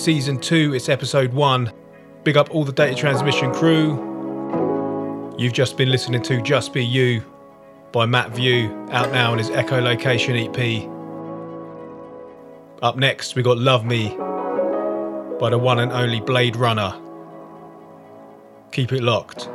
Season two, it's episode one. Big up all the data transmission crew. You've just been listening to Just Be You by Matt View, out now on his Echolocation EP. Up next, we got Love Me by the one and only Blade Runner. Keep it locked.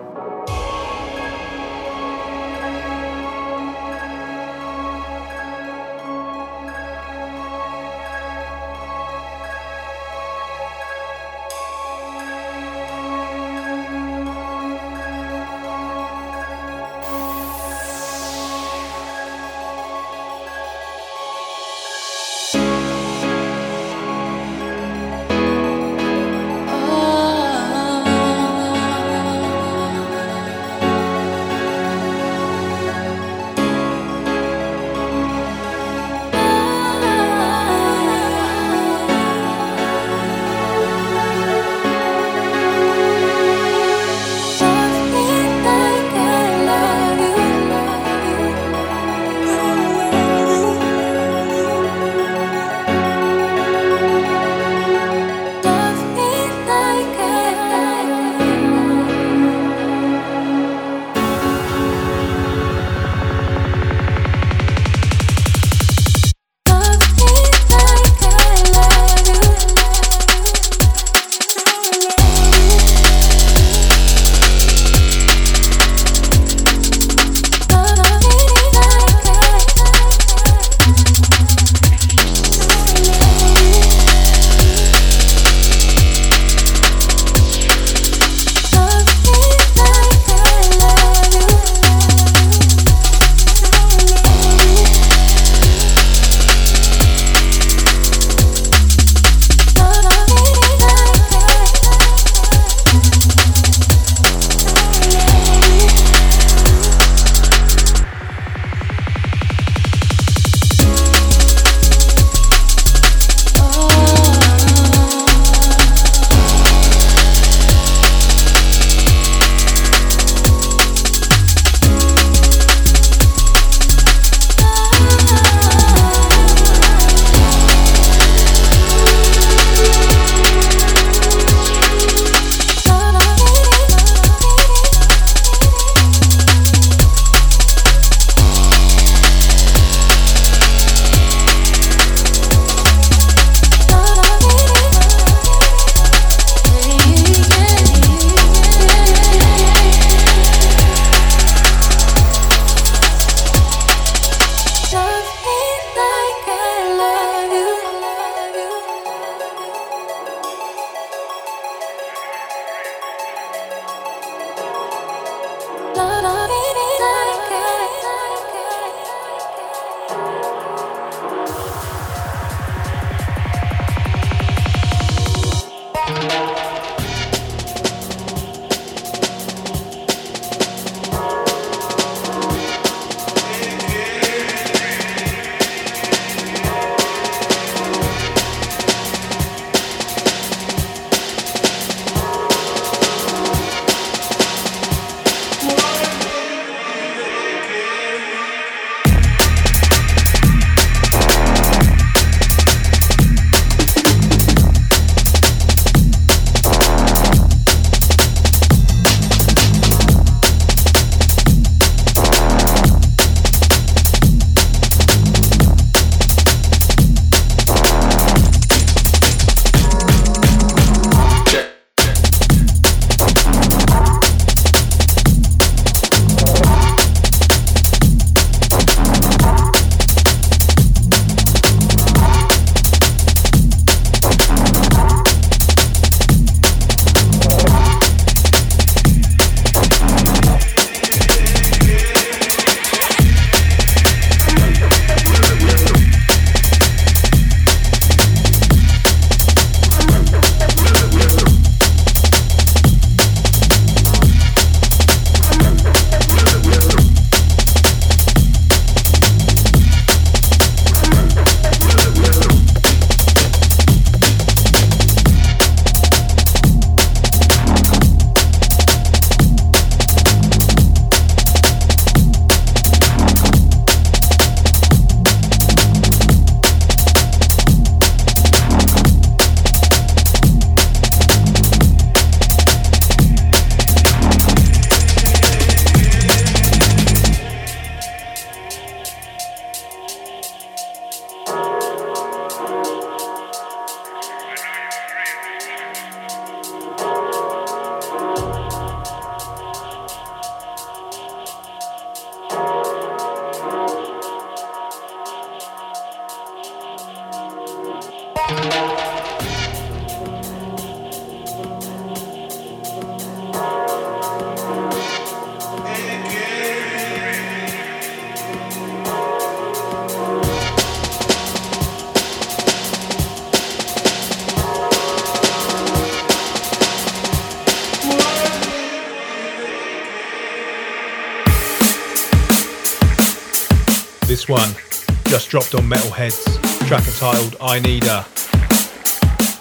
Dropped on Metalheadz, track entitled I Need Her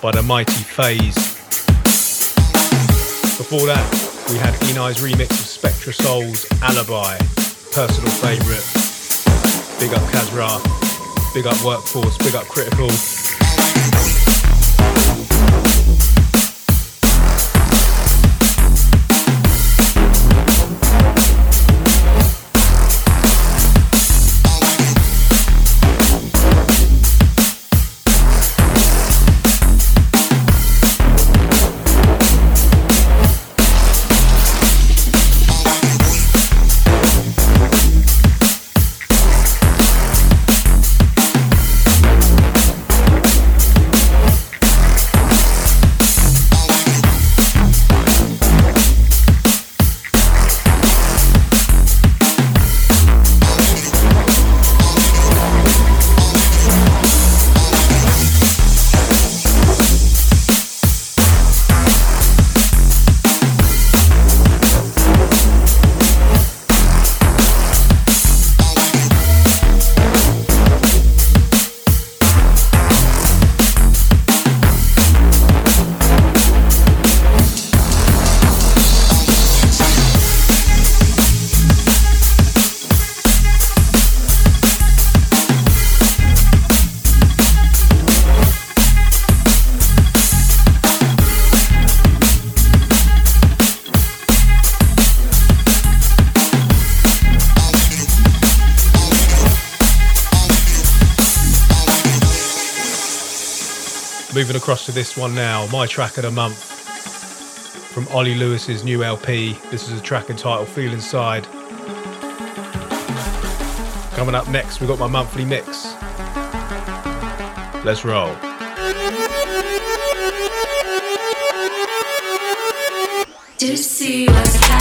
by the mighty Phase. Before that, we had Enei's remix of Spectrasoul's Alibi, personal favourite. Big up Kasra, big up Workforce, big up Critical. Across to this one now, my track of the month from Ollie Lewis's new LP. This is a track entitled Feel Inside. Coming up next, we've got my monthly mix. Let's roll. See what's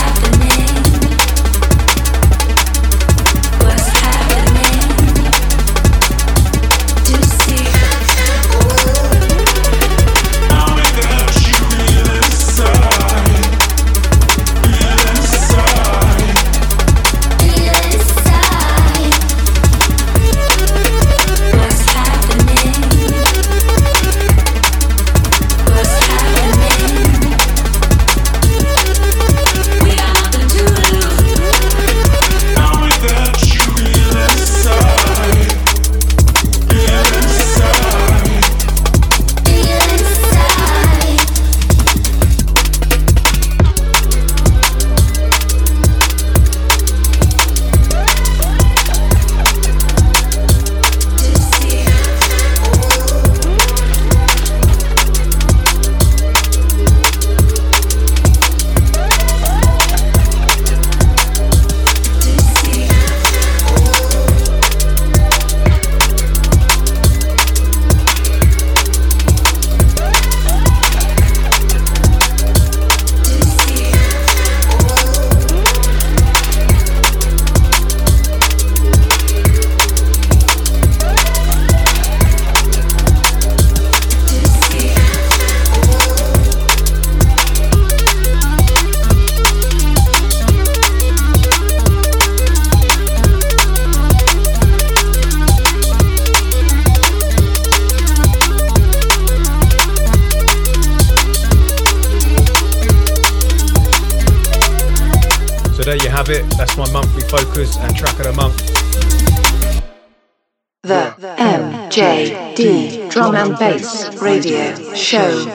Drum Bass Radio Show.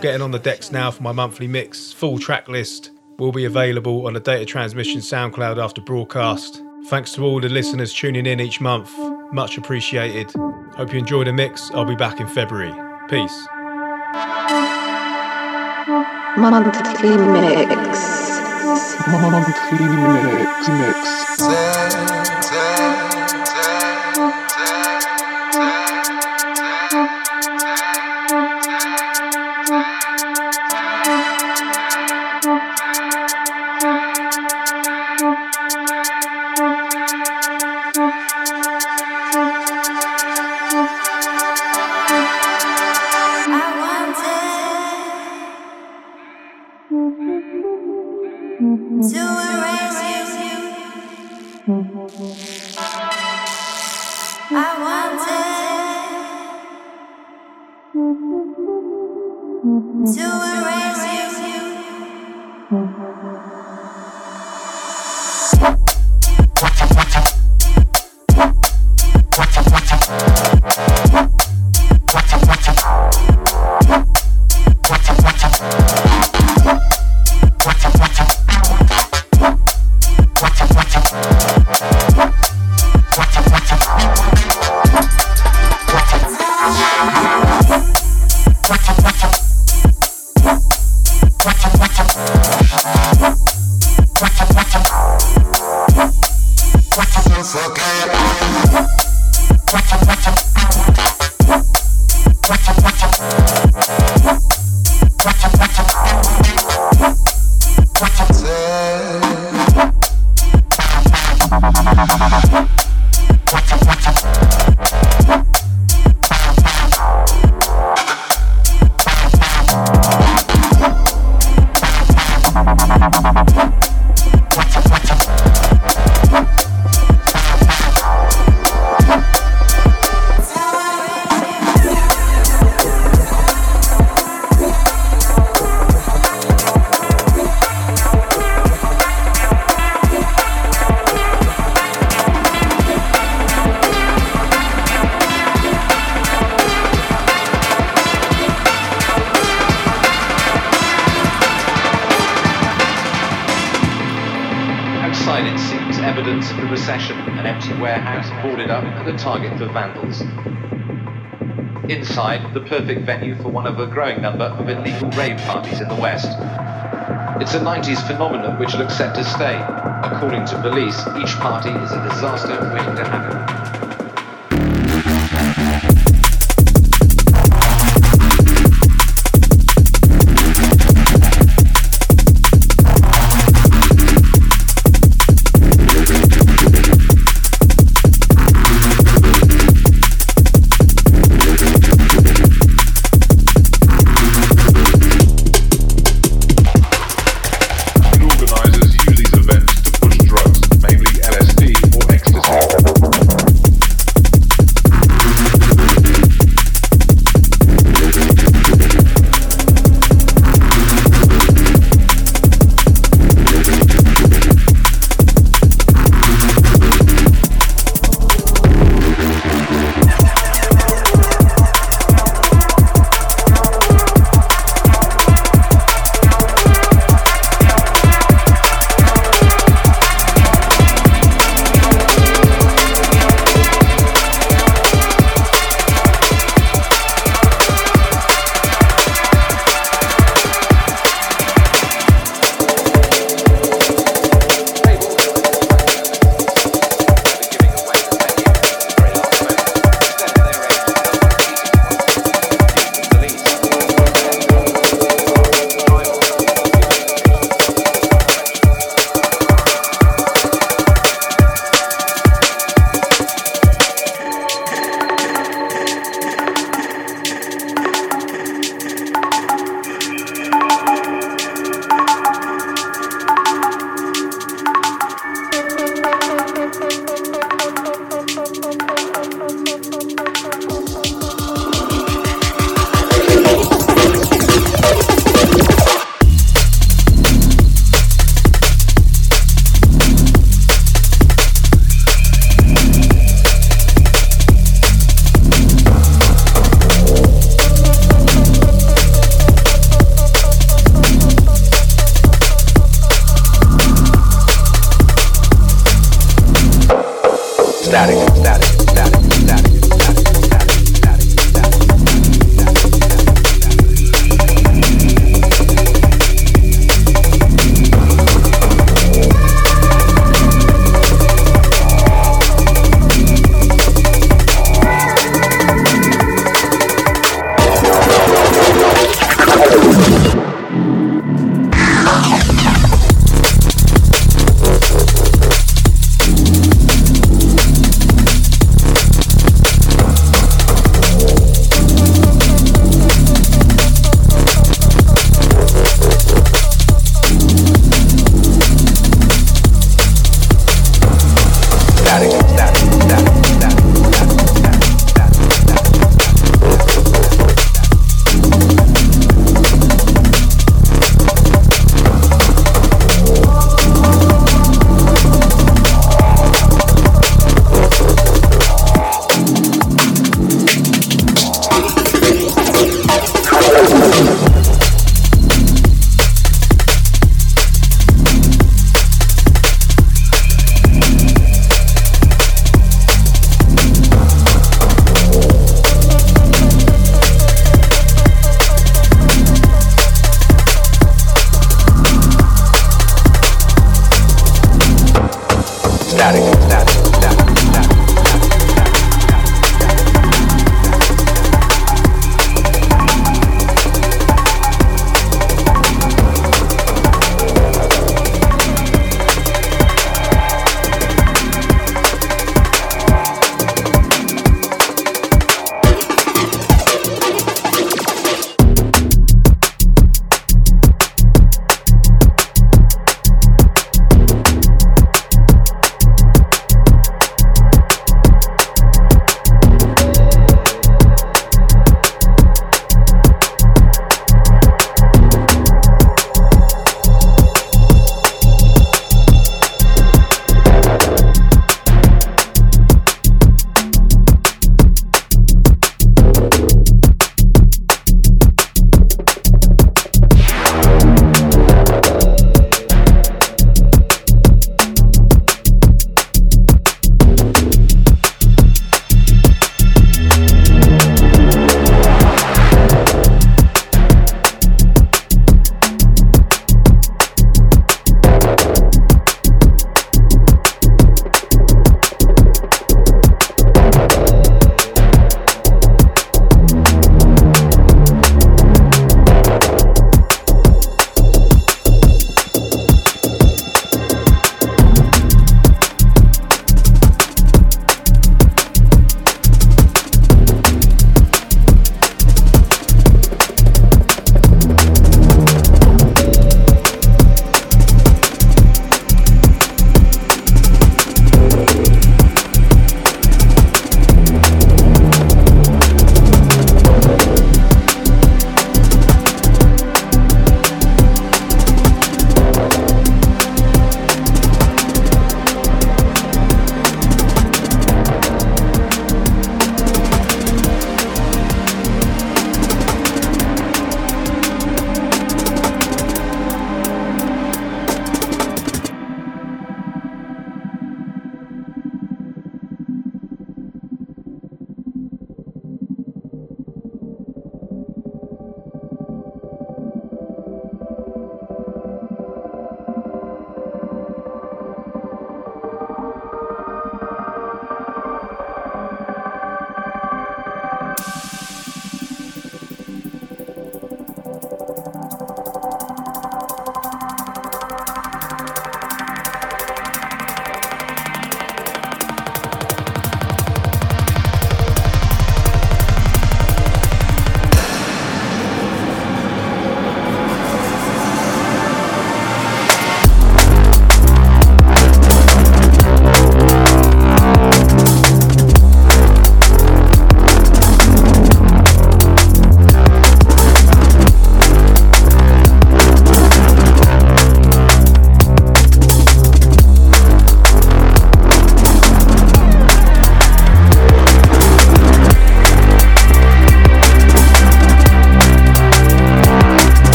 Getting on the decks now for my monthly mix. Full track list will be available on the Data Transmission SoundCloud after broadcast. Thanks to all the listeners tuning in each month. Much appreciated. Hope you enjoy the mix. I'll be back in February. Peace. Monthly Mix. Monthly mix, mix. It seems evidence of the recession, an empty warehouse boarded up and a target for vandals. Inside, the perfect venue for one of a growing number of illegal rave parties in the West. It's a 90s phenomenon which looks set to stay. According to police, each party is a disaster waiting to happen.